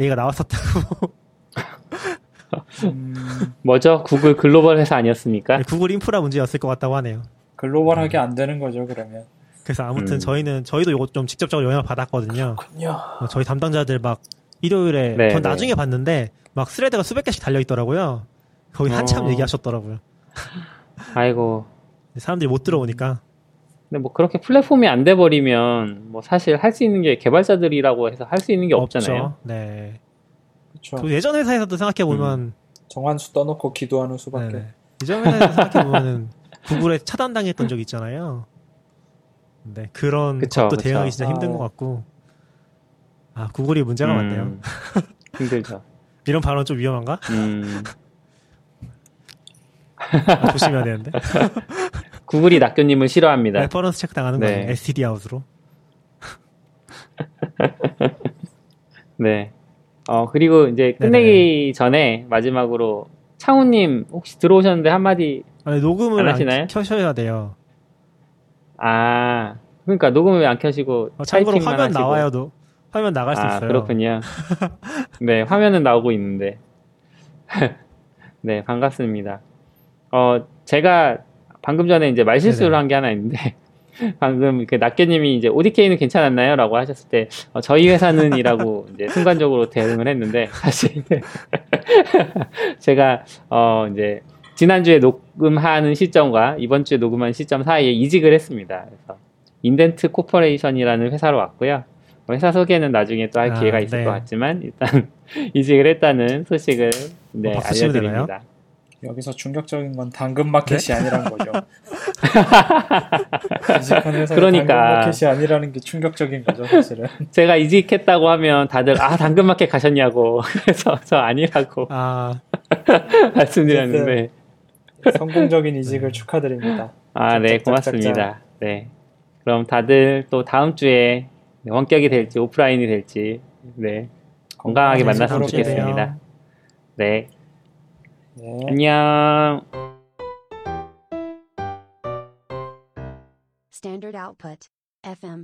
얘기가 나왔었다고 음, 뭐죠? 구글 글로벌 회사 아니었습니까? 구글 인프라 문제였을 것 같다고 하네요. 글로벌하게 안 되는 거죠 그러면. 그래서 아무튼 음. 저희는 저희도 이거 좀 직접적으로 영향을 받았거든요. 그렇군요. 어, 저희 담당자들 막 일요일에 네, 전 네. 나중에 봤는데 막 스레드가 수백 개씩 달려 있더라고요. 거기 한참 어. 얘기하셨더라고요. 아이고. 사람들이 못 들어오니까 근데 뭐 그렇게 플랫폼이 안 돼 버리면 뭐 사실 할 수 있는 게 개발자들이라고 해서 할 수 있는 게 없잖아요. 없죠. 네. 그렇죠. 그 예전 회사에서도 생각해 보면 정한수 떠놓고 기도하는 수밖에. 네. 예전 회사에서 생각해 보면은 구글에 차단당했던 적 있잖아요. 네 그런 그쵸, 것도 그쵸. 대응하기 진짜 힘든 아, 것 같고 아 구글이 문제가 음, 많네요. 힘들죠. 이런 발언 좀 위험한가? 음, 아, 조심해야 되는데. 구글이 낙교님을 싫어합니다. reference check 당하는 네. 거예요. stdout으로. 네. 어, 그리고 이제 끝내기 전에 마지막으로 창우님 혹시 들어오셨는데 한마디, 아니, 녹음을 안 안, 하시나요? 켜셔야 돼요. 아, 그러니까 녹음을 왜 안 켜시고 어, 참고로 화면 하시고. 나와요. 도 화면 나갈 수 아, 있어요. 그렇군요. 네, 화면은 나오고 있는데. 네, 반갑습니다. 어, 제가 방금 전에 이제 말실수를. 한 게 하나 있는데, 방금 그 낙계님이 이제 ODK는 괜찮았나요? 라고 하셨을 때, 어, 저희 회사는 이라고 이제 순간적으로 대응을 했는데, 사실, 제가, 어, 이제, 지난주에 녹음하는 시점과 이번 주에 녹음하는 시점 사이에 이직을 했습니다. 그래서, 인덴트 코퍼레이션이라는 회사로 왔고요. 회사 소개는 나중에 또할 아, 기회가 있을 네. 것 같지만 일단 이직을 했다는 소식을 네, 뭐 알려드립니다. 여기서 충격적인 건 당근 마켓이 네? 아니란 거죠. 이직한 회사에 그러니까. 당근 마켓이 아니라는 게 충격적인 거죠, 사실은. 제가 이직했다고 하면 다들 아 당근 마켓 가셨냐고 그래서 저 아니라고 아, 말씀드렸는데 성공적인 이직을 축하드립니다. 아 네. 고맙습니다. 네 그럼 다들 또 다음 주에 원격이 될지 오프라인이 될지 네 건강하게 건강하게 만났으면. 좋겠습니다. 네 네. 안녕. Standard output. FM.